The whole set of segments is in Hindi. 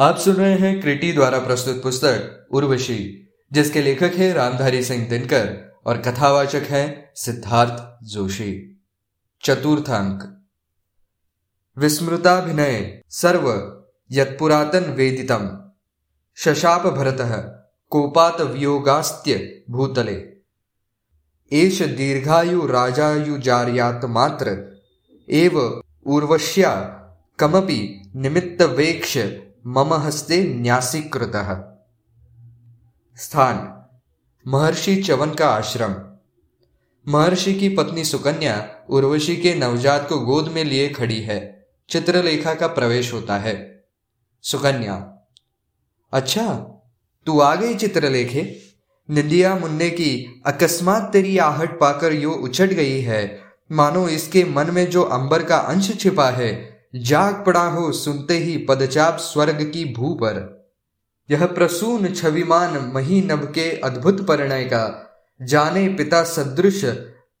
आप सुन रहे हैं क्रिटी द्वारा प्रस्तुत पुस्तक, उर्वशी, जिसके लेखक हैं रामधारी सिंह दिनकर और कथावाचक हैं सिद्धार्थ जोशी। चतुर्थांक। विस्मृताभिनय सर्व यत्पुरातन वेदितम। शशाप भरत कोपात वियोगास्त्य भूतले। एष दीर्घायु राजायुजार्यात मात्र। एव उर्वश्या कमपि निमित्तवेक्ष मम हस्ते न्यासीकृत। स्थान, महर्षि चवन का आश्रम। महर्षि की पत्नी सुकन्या उर्वशी के नवजात को गोद में लिए खड़ी है। चित्रलेखा का प्रवेश होता है। सुकन्या अच्छा तू आ गई चित्रलेखे? निंदिया मुन्ने की अकस्मात तेरी आहट पाकर यो उछट गई है। मानो इसके मन में जो अंबर का अंश छिपा है जाग पड़ा हो सुनते ही पदचाप स्वर्ग की भू पर। यह प्रसून छविमान मही नभ के अद्भुत परिणय का, जाने पिता सदृश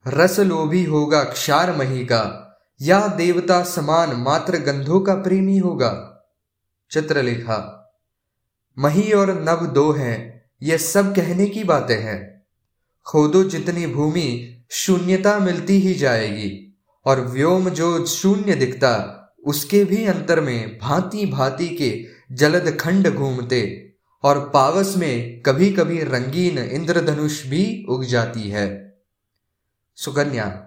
रस लोभी होगा क्षार मही का, या देवता समान मात्र गंधों का प्रेमी होगा। चित्रलेखा, मही और नभ दो हैं, ये सब कहने की बातें हैं। खोदो जितनी भूमि, शून्यता मिलती ही जाएगी, और व्योम जो शून्य दिखता उसके भी अंतर में भांति भांति के जलद खंड घूमते और पावस में कभी कभी रंगीन इंद्रधनुष भी उग जाती है। सुकन्या,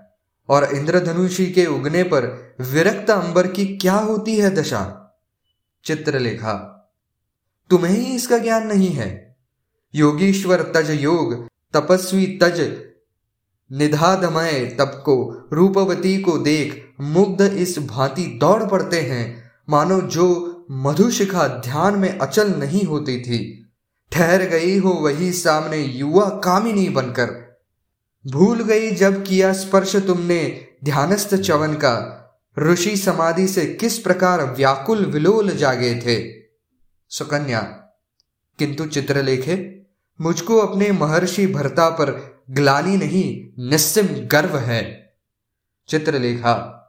और इंद्रधनुषी के उगने पर विरक्त अंबर की क्या होती है दशा? चित्रलेखा, तुम्हें ही इसका ज्ञान नहीं है। योगीश्वर तज योग, तपस्वी तज निधादमय तप को रूपवती को देख, मुग्ध इस भांति दौड़ पड़ते हैं। मानो जो मधुशिखा ध्यान में अचल नहीं होती थी। ठहर गई हो वही सामने युवा कामिनी बनकर। भूल गई जब किया स्पर्श तुमने, ध्यानस्थ चवन का। ऋषि समाधि से किस प्रकार व्याकुल विलोल जागे थे। सुकन्या, किंतु चित्रलेखे, मुझको अपने महर्षि भरता पर ग्लानी नहीं, निस्सिम गर्व है। चित्रलेखा,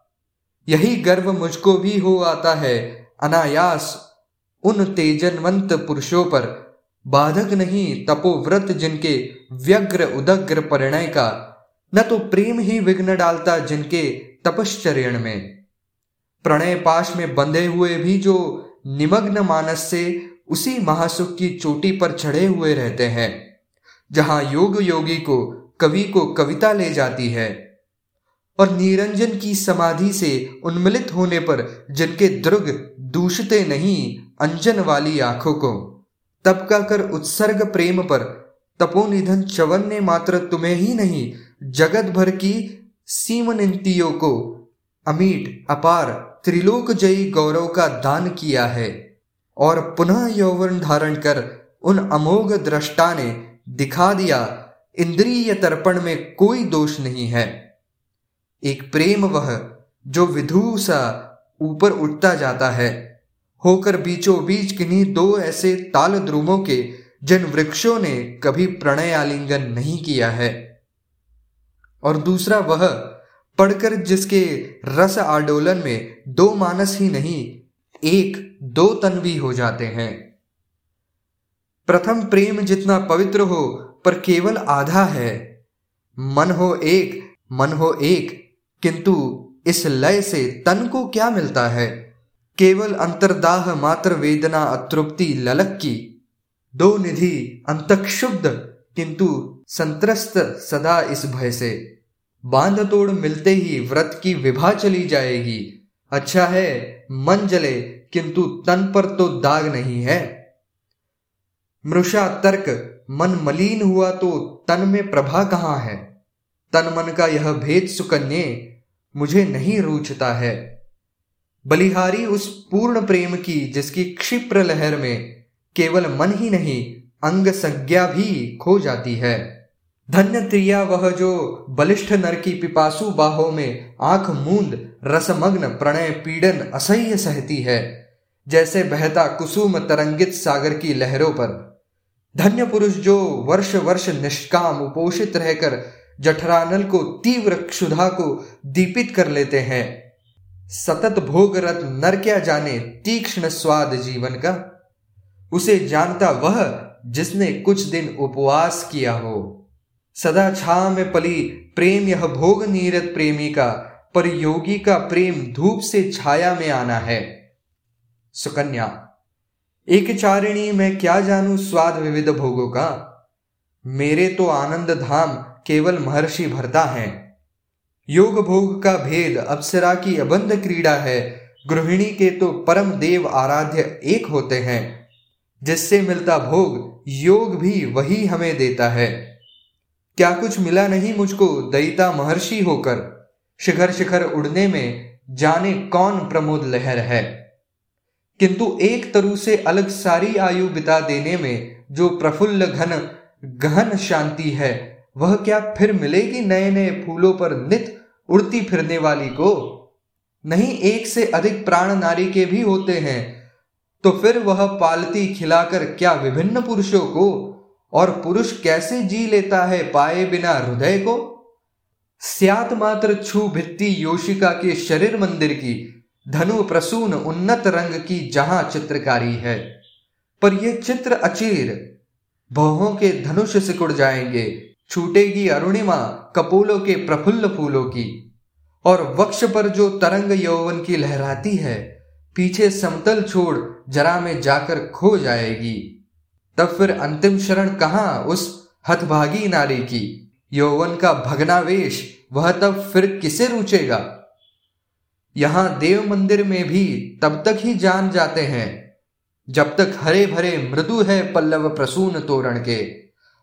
यही गर्व मुझको भी हो आता है। अनायास उन तेजनवंत पुरुषों पर, बाधक नहीं तपोव्रत जिनके व्यग्र उदग्र परिणय का, न तो प्रेम ही विघ्न डालता जिनके तपश्चर्यण में। प्रणय पाश में बंधे हुए भी जो निमग्न मानस से उसी महासुख की चोटी पर चढ़े हुए रहते हैं। जहाँ योग योगी को, कवि को कविता ले जाती है। और निरंजन की समाधि से उन्मिलित होने पर जिनके द्रुग दूषते नहीं अंजन वाली आँखों को तब का कर उत्सर्ग प्रेम पर तपोनिधन चवन ने मात्र तुम्हें ही नहीं जगत भर की सीमनिंतियों को अमीट, अपार त्रिलोक जयी गौरव का दान किया है। और पुनः यौवन धारण कर उन अमोघ दृष्टा ने दिखा दिया, इंद्रिय तर्पण में कोई दोष नहीं है। एक प्रेम वह, जो विधु सा ऊपर उठता जाता है। होकर बीचों बीच किन्हीं दो ऐसे ताल द्रुमों के, जिन वृक्षों ने कभी प्रणय आलिंगन नहीं किया है। और दूसरा वह, पढ़कर जिसके रस आडोलन में दो मानस ही नहीं, एक दो तन भी हो जाते हैं। प्रथम प्रेम जितना पवित्र हो, पर केवल आधा है। मन हो एक, मन हो एक, किंतु इस लय से तन को क्या मिलता है? केवल अंतर्दाह मात्र वेदना, अतृप्ति ललक की दो निधि, अंतक्षुब्ध, किंतु संत्रस्त सदा इस भय से। बाँध तोड़ मिलते ही व्रत की विभा चली जाएगी। अच्छा है, मन जले, किंतु तन पर तो दाग नहीं है। मृषा तर्क, मन मलिन हुआ तो तन में प्रभा कहाँ है? तन मन का यह भेद सुकन्ये मुझे नहीं रूचता है। बलिहारी उस पूर्ण प्रेम की, जिसकी क्षिप्र लहर में केवल मन ही नहीं, अंग संज्ञा भी खो जाती है। धन्य त्रिया वह जो बलिष्ठ नर की पिपासु बाहों में आँख मूंद, रसमग्न, प्रणय पीड़न असह्य सहती है, जैसे बहता कुसुम तरंगित सागर की लहरों पर। धन्य पुरुष जो वर्ष वर्ष निष्काम, उपोषित रहकर जठरानल को तीव्र क्षुधा को दीपित कर लेते हैं। सतत भोगरत नर क्या जाने तीक्ष्ण स्वाद जीवन का। उसे जानता वह जिसने कुछ दिन उपवास किया हो। सदा छा में पली प्रेम यह भोग नीरत प्रेमी का, पर योगी का प्रेम धूप से छाया में आना है। सुकन्या एक चारिणी, में क्या जानू स्वाद विविध भोगों का? मेरे तो आनंद धाम केवल महर्षि भरता है। योग भोग का भेद अप्सरा की अबंध क्रीड़ा है। गृहिणी के तो परम देव आराध्य एक होते हैं। जिससे मिलता भोग, योग भी वही हमें देता है। क्या कुछ मिला नहीं मुझको दयिता महर्षि होकर? शिखर शिखर उड़ने में जाने कौन प्रमोद लहर है? किंतु एक तरु से अलग सारी आयु बिता देने में जो प्रफुल्ल घन, गहन शांति है, वह क्या फिर मिलेगी नए नए फूलों पर नित उड़ती फिरने वाली को? नहीं, एक से अधिक प्राण नारी के भी होते हैं तो फिर वह पालती खिलाकर क्या विभिन्न पुरुषों को? और पुरुष कैसे जी लेता है पाए बिना हृदय को? स्यात मात्र छू भित्ति योशिका के शरीर मंदिर की धनु प्रसून उन्नत रंग की जहाँ चित्रकारी है। पर ये चित्र अचीर भवों के धनुष सिकुड़ जाएँगे, छूटेगी अरुणिमा कपोलों के प्रफुल्ल फूलों की। और वक्ष पर जो तरंग यौवन की लहराती है, पीछे समतल छोड़ जरा में जाकर खो जाएगी। तब फिर अंतिम शरण कहाँ उस हतभागी नारी की? यौवन का भगनावेश, वह तब फिर किसे रुचेगा? यहाँ देव मंदिर में भी तब तक ही जान जाते हैं, जब तक हरे भरे मृदु है पल्लव प्रसून तोरण के,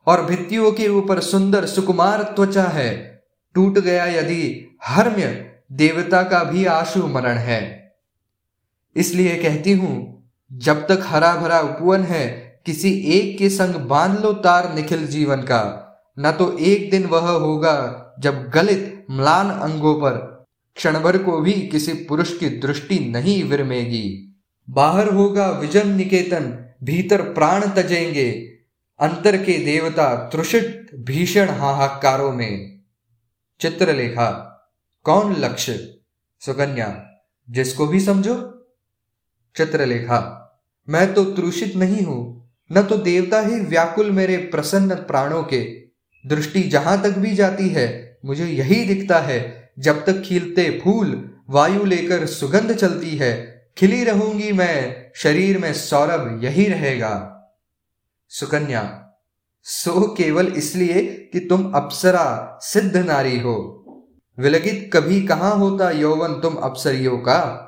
और भित्तियों के ऊपर सुंदर सुकुमार त्वचा है। टूट गया यदि हर्म्य देवता का भी आशु मरण है। इसलिए कहती हूँ, जब तक हरा भरा उपवन है, किसी एक के संग बाँध लो तार निखिल जीवन का, न तो एक दिन वह होगा जब गलित म्लान अंगों पर क्षणभर को भी किसी पुरुष की दृष्टि नहीं विरमेगी। बाहर होगा विजन निकेतन, भीतर प्राण तजेंगे। अंतर के देवता त्रुषित भीषण हाहाकारों में। चित्रलेखा, कौन लक्ष्य? सुकन्या, जिसको भी समझो। चित्रलेखा, मैं तो त्रुषित नहीं हूँ, न तो देवता ही व्याकुल मेरे प्रसन्न प्राणों के। दृष्टि जहाँ तक भी जाती है, मुझे यही दिखता है जब तक खिलते फूल वायु लेकर सुगंध चलती है, खिली रहूँगी मैं, शरीर में सौरभ यही रहेगा। सुकन्या, सो केवल इसलिए कि तुम अप्सरा सिद्ध नारी हो। विलगित कभी कहाँ होता यौवन तुम अप्सरियों का?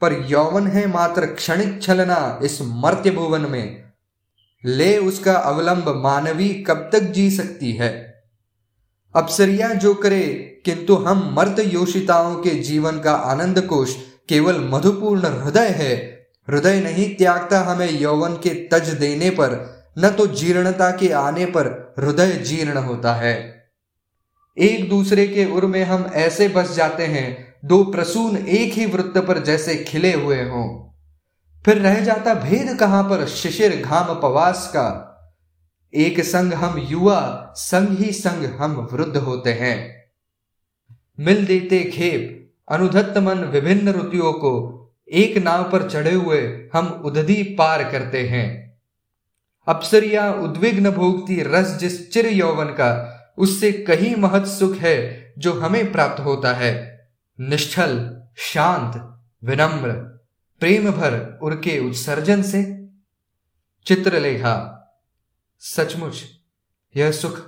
पर यौवन है मात्र क्षणिक छलना इस मर्त्य भुवन में। ले उसका अवलंब मानवी कब तक जी सकती है? अप्सरिया जो करे, किंतु हम मर्द योषिताओं के जीवन का आनंद कोश केवल मधुपूर्ण हृदय है। हृदय नहीं त्यागता हमें यौवन के तज देने पर, न तो जीर्णता के आने पर हृदय जीर्ण होता है। एक दूसरे के उर में हम ऐसे बस जाते हैं, दो प्रसून एक ही वृत्त पर जैसे खिले हुए हों। फिर रह जाता भेद कहाँ पर, शिशिर घाम पवास का एक संग हम युवा, संग ही संग हम वृद्ध होते हैं। मिल देते खेप, अनुधत्त मन विभिन्न ऋतुओं को एक नाव पर चढ़े हुए हम उदधी पार करते हैं। अप्सरिया उद्विग्न भोगती रस जिस चिर यौवन का, उससे कहीं महत सुख है जो हमें प्राप्त होता है। निश्चल, शांत, विनम्र प्रेम भर उनके उत्सर्जन से। चित्रलेखा सचमुच, यह सुख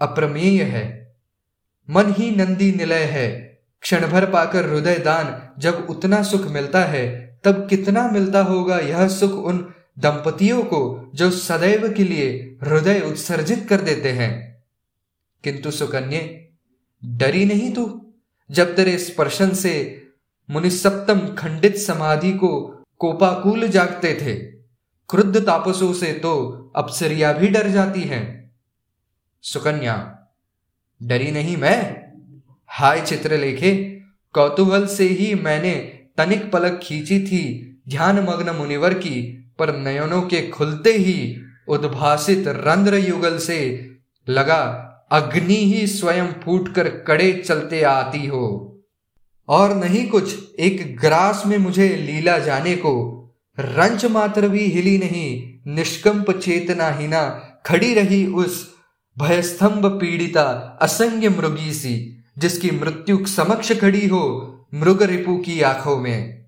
अप्रमेय है। मन ही नंदी निलय है। क्षण भर पाकर हृदय दान, जब उतना सुख मिलता है, तब कितना मिलता होगा यह सुख उन दंपतियों को, जो सदैव के लिए हृदय उत्सर्जित कर देते हैं। किंतु सुकन्ये, डरी नहीं तू? जब तेरे स्पर्शन से मुनिसप्तम खंडित समाधि को कोपाकुल जागते थे, क्रुद्ध तापसों से तो अप्सरिया भी डर जाती हैं। सुकन्या, डरी नहीं मैं? हाय चित्रलेखे कौतूहल से ही मैंने तनिक पलक खींची थी, ध्यान मग्न मुनिवर की, पर नयनों के खुलते ही उद्भासित रंध्र युगल से लगा, अग्नि ही स्वयं फूट कर कड़े चलते आती हो। और नहीं कुछ, एक ग्रास में मुझे लीला जाने को रंच मात्र भी हिली नहीं, निष्कंप चेतना हीना खड़ी रही उस भयस्तंभ पीड़िता असंग मृगी सी जिसकी मृत्यु समक्ष खड़ी हो मृग रिपु की आँखों में।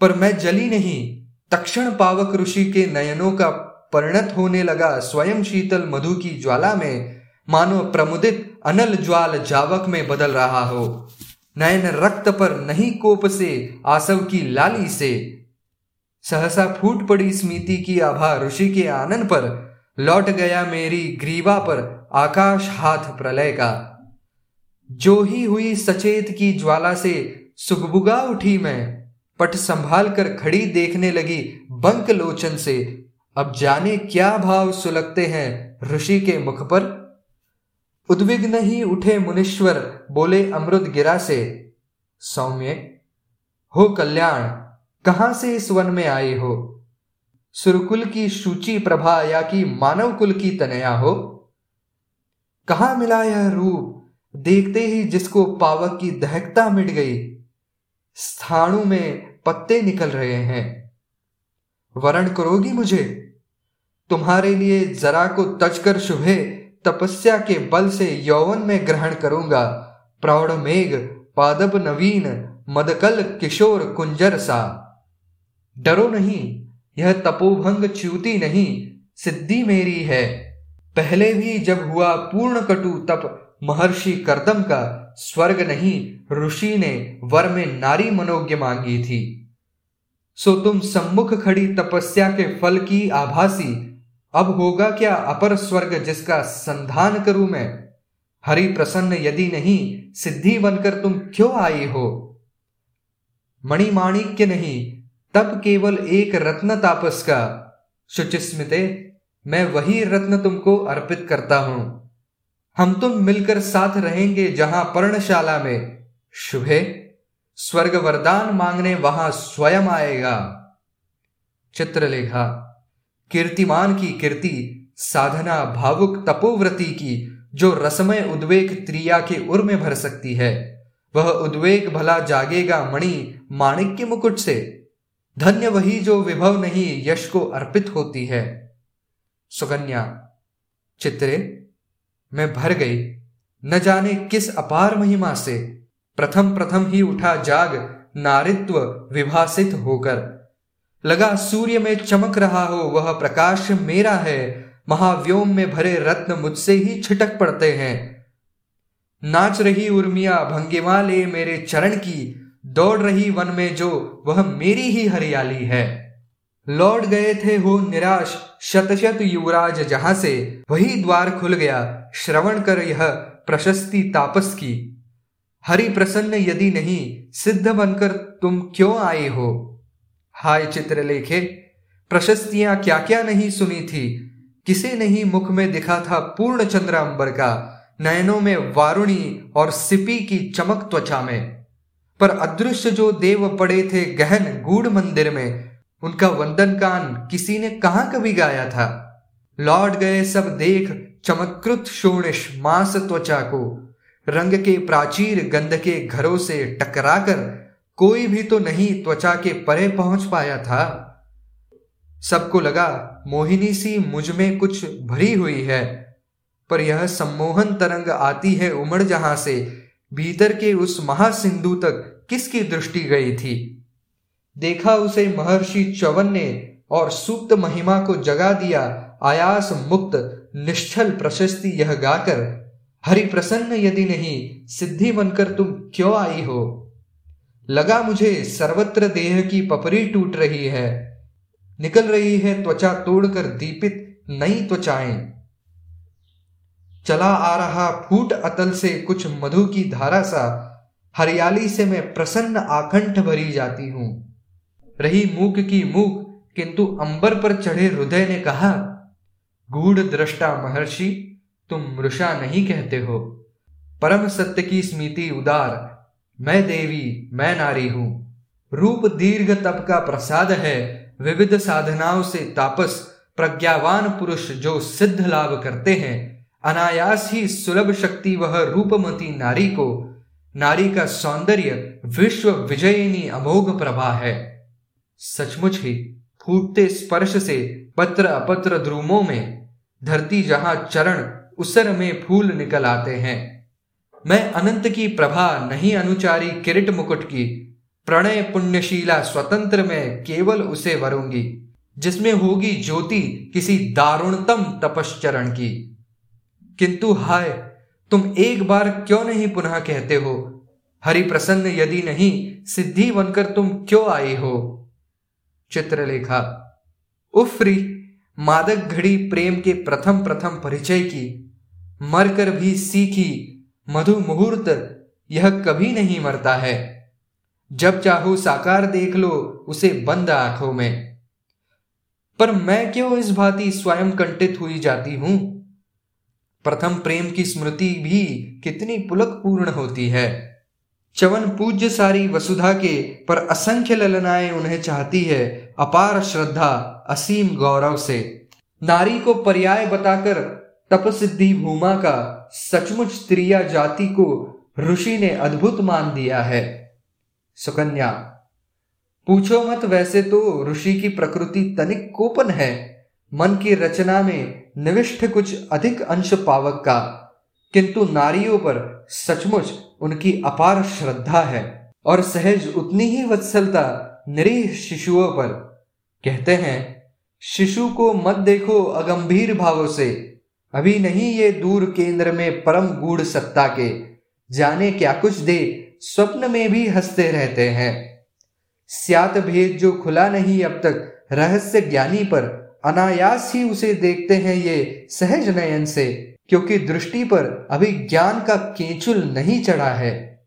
पर मैं जली नहीं, तक्षण पावक ऋषि के नयनों का परिणत होने लगा स्वयं शीतल मधु की ज्वाला में, मानो प्रमुदित अनल ज्वाल जावक में बदल रहा हो। नयन रक्त पर नहीं कोप से, आसव की लाली से सहसा फूट पड़ी स्मृति की आभा ऋषि के आनंद पर लौट गया मेरी ग्रीवा पर आकाश हाथ प्रलय का। जो ही हुई सचेत की ज्वाला से सुगबुगा उठी मैं, पट संभाल कर खड़ी देखने लगी बंक लोचन से। अब जाने क्या भाव सुलगते हैं ऋषि के मुख पर। उद्विग्न ही उठे मुनीश्वर, बोले अमृत गिरा से, सौम्य, हो कल्याण कहाँ से इस वन में आए हो? सुरकुल की सूची प्रभा या कि मानव कुल की तनया हो? कहा मिला यह रूप? देखते ही जिसको पावक की दहकता मिट गई। स्थाणु में पत्ते निकल रहे हैं। वरण करोगी मुझे? तुम्हारे लिए जरा को तजकर शुभे, तपस्या के बल से यौवन में ग्रहण करूँगा। प्रौढ़ मेघ, पादप नवीन, मदकल, किशोर, कुंजर सा। डरो नहीं, यह तपोभंग च्यूति नहीं, सिद्धि मेरी है। पहले भी जब हुआ पूर्ण कटु तप, महर्षि करदम का स्वर्ग नहीं, ऋषि ने वर में नारी मनोज्ञ मांगी थी। सो तुम सम्मुख खड़ी तपस्या के फल की आभासी, अब होगा क्या अपर स्वर्ग जिसका संधान करूँ मैं? हरि प्रसन्न यदि नहीं, सिद्धि बनकर तुम क्यों आई हो? मणिमाणिक्य नहीं तब केवल एक रत्न तापस का, शुचिस्मिते, मैं वही रत्न तुमको अर्पित करता हूँ। हम तुम मिलकर साथ रहेंगे जहाँ पर्णशाला में। शुभे स्वर्ग वरदान मांगने वहाँ स्वयं आएगा। चित्रलेखा, कीर्तिमान की कीर्ति, साधना भावुक तपोव्रति की, जो रसमय उद्वेग त्रिया के उर में भर सकती है। वह उद्वेग भला जागेगा मणि माणिक्य मुकुट से। धन्य वही जो विभव नहीं यश को अर्पित होती है। सुकन्या, चित्रे, मैं भर गई। न जाने किस अपार महिमा से प्रथम प्रथम ही उठा जाग नारित्व विभासित होकर। लगा सूर्य में चमक रहा हो, वह प्रकाश मेरा है। महाव्योम में भरे रत्न मुझसे ही छिटक पड़ते हैं। नाच रही उर्मिया, भंगिमा ले मेरे चरण की। दौड़ रही वन में जो, वह मेरी ही हरियाली है। लौट गए थे हो निराश शत युवराज जहाँ से, वही द्वार खुल गया, श्रवण कर यह प्रशस्ति तापस की। हरि प्रसन्न यदि नहीं, सिद्ध बनकर तुम क्यों आए हो? हाय चित्रलेखे, प्रशस्तियाँ क्या क्या नहीं सुनी थी? किसे नहीं मुख में दिखा था पूर्ण चंद्र अंबर का, नयनों में वारुणी और सिपी की चमक त्वचा में? पर अदृश्य जो देव पड़े थे गहन गूढ़ मंदिर में, उनका वंदन कान किसी ने कहा कभी गाया था? लौट गए सब देख चमत्कृत शोणिश मास त्वचा को। रंग के प्राचीर गंध के घरों से टकराकर कोई भी तो नहीं त्वचा के परे पहुँच पाया था। सबको लगा, मोहिनी सी मुझमें कुछ भरी हुई है, पर यह सम्मोहन तरंग आती है उमड़ जहाँ से। भीतर के उस महासिंधु तक किसकी दृष्टि गई थी? देखा उसे महर्षि चवन ने और सूक्त महिमा को जगा दिया, आयास मुक्त, निश्चल प्रशस्ति यह गाकर, हरि प्रसन्न यदि नहीं, सिद्धि बनकर तुम क्यों आई हो? लगा मुझे सर्वत्र देह की पपरी टूट रही है। निकल रही है त्वचा तोड़कर दीपित नई त्वचाएँ। चला आ रहा फूट अतल से कुछ मधु की धारा सा, हरियाली से मैं प्रसन्न आकंठ भरी जाती हूँ। रही मूक की मूक, किंतु अंबर पर चढ़े हृदय ने कहा, गूढ़ दृष्टा महर्षि, तुम मृषा नहीं कहते हो। परम सत्य की स्मृति उदार, मैं देवी, मैं नारी हूँ। रूप दीर्घ तप का प्रसाद है, विविध साधनाओं से तापस, प्रज्ञावान पुरुष जो सिद्ध लाभ करते हैं अनायास ही सुलभ शक्ति वह रूपमती नारी को, नारी का सौंदर्य विश्व विजयिनी अमोघ प्रभा है। सचमुच ही फूटते स्पर्श से पत्र अपत्र ध्रुमों में धरती जहाँ चरण उसर में फूल निकल आते हैं। मैं अनंत की प्रभा नहीं अनुचारी किरिट मुकुट की, प्रणय पुण्यशीला स्वतंत्र में केवल उसे वरूँगी, जिसमें होगी ज्योति किसी दारुणतम तपश्चरण की। किंतु हाय, तुम एक बार क्यों नहीं पुनः कहते हो? हरि प्रसन्न यदि नहीं, सिद्धि बनकर तुम क्यों आए हो? चित्रलेखा, उफ्री मादक घड़ी प्रेम के प्रथम प्रथम परिचय की, मरकर भी सीखी, मधु मुहूर्त, यह कभी नहीं मरता है। जब चाहो साकार देख लो, उसे बंद आँखों में। पर मैं क्यों इस भांति स्वयं कंटित हुई जाती हूँ? प्रथम प्रेम की स्मृति भी कितनी पुलक पूर्ण होती है। चवन पूज्य सारी वसुधा के पर असंख्य ललनाएँ उन्हें चाहती है अपार श्रद्धा, असीम गौरव से। नारी को पर्याय बताकर तपसिद्धि भूमा का सचमुच स्त्रिया जाति को ऋषि ने अद्भुत मान दिया है। सुकन्या, पूछो मत वैसे तो ऋषि की प्रकृति तनिक कोपन है। मन की रचना में निविष्ट कुछ अधिक अंश पावक का। किंतु नारियों पर सचमुच उनकी अपार श्रद्धा है। और सहज उतनी ही वत्सलता निरीह शिशुओं पर। कहते हैं, शिशु को मत देखो अगंभीर भावों से। अभी नहीं ये दूर केंद्र में परम गूढ़ सत्ता के। जाने क्या कुछ दे, स्वप्न में भी हँसते रहते हैं। स्यात भेद जो खुला नहीं अब तक, रहस्य ज्ञानी पर अनायास ही उसे देखते हैं ये सहज नयन से, क्योंकि दृष्टि पर अभी ज्ञान का केचुल नहीं चढ़ा है।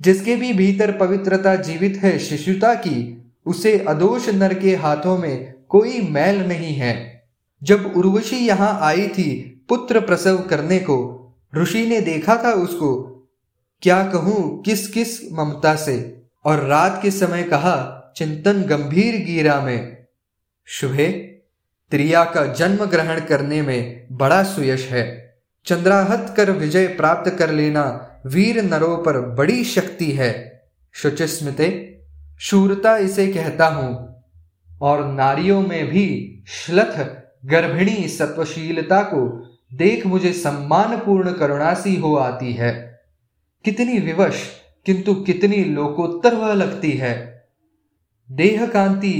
जिसके भी भीतर पवित्रता जीवित है शिशुता की, उसे अदोष नर के हाथों में कोई मैल नहीं है। जब उर्वशी यहाँ आई थी पुत्र प्रसव करने को, ऋषि ने देखा था उसको, क्या कहूँ किस किस ममता से? और रात के समय कहा, चिंतन गंभीर गिरा में। शुभे त्रिया का जन्म ग्रहण करने में बड़ा सुयश है। चंद्राहत कर विजय प्राप्त कर लेना वीर नरों पर बड़ी शक्ति है। शुचिस्मृते, शूरता इसे कहता हूँ, और नारियों में भी श्लथ गर्भिणी सत्वशीलता को देख मुझे सम्मानपूर्ण करुणा सी हो आती है। कितनी विवश, किंतु कितनी लोकोत्तर वह लगती है। देह कांति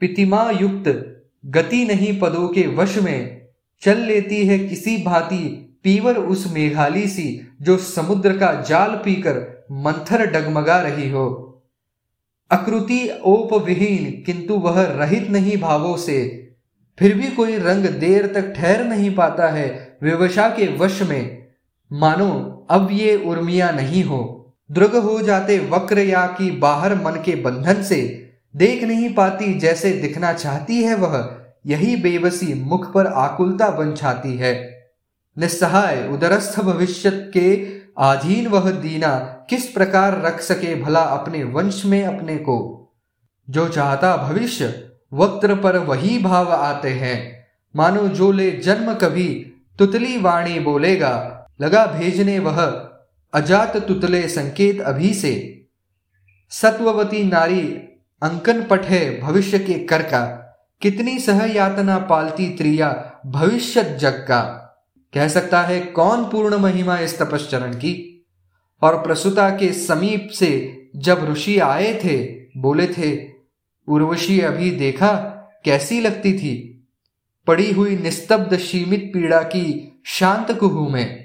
पितिमा युक्त गति नहीं पदों के वश में चल लेती है किसी भांति पीवर उस मेघाली सी, जो समुद्र का जाल पीकर मंथर डगमगा रही हो। अकृति ओप विहीन किंतु वह रहित नहीं भावों से। फिर भी कोई रंग देर तक ठहर नहीं पाता है विवशा के वश में। मानो, अब ये उर्मिया नहीं हो। द्रुग हो जाते वक्र या की बाहर मन के बंधन से। देख नहीं पाती जैसे दिखना चाहती है वह, यही बेबसी मुख पर आकुलता बन छाती है। निस्सहाय उदरस्थ भविष्य के आधीन वह दीना किस प्रकार रख सके भला अपने वंश में अपने को? जो चाहता भविष्य वक्त पर वही भाव आते हैं। मानो जो ले जन्म कभी, तुतली वाणी बोलेगा। लगा भेजने वह, अजात तुतले संकेत अभी से। सत्ववती नारी अंकन है भविष्य के कर का। कितनी सह यातना पालती त्रिया भविष्य जग का। कह सकता है, कौन पूर्ण महिमा इस तपश्चरण की? और प्रसुता के समीप से जब ऋषि आए थे, बोले थे, उर्वशी, अभी देखा, कैसी लगती थी? पड़ी हुई निस्तब्ध सीमित पीड़ा की शांत कुहू में।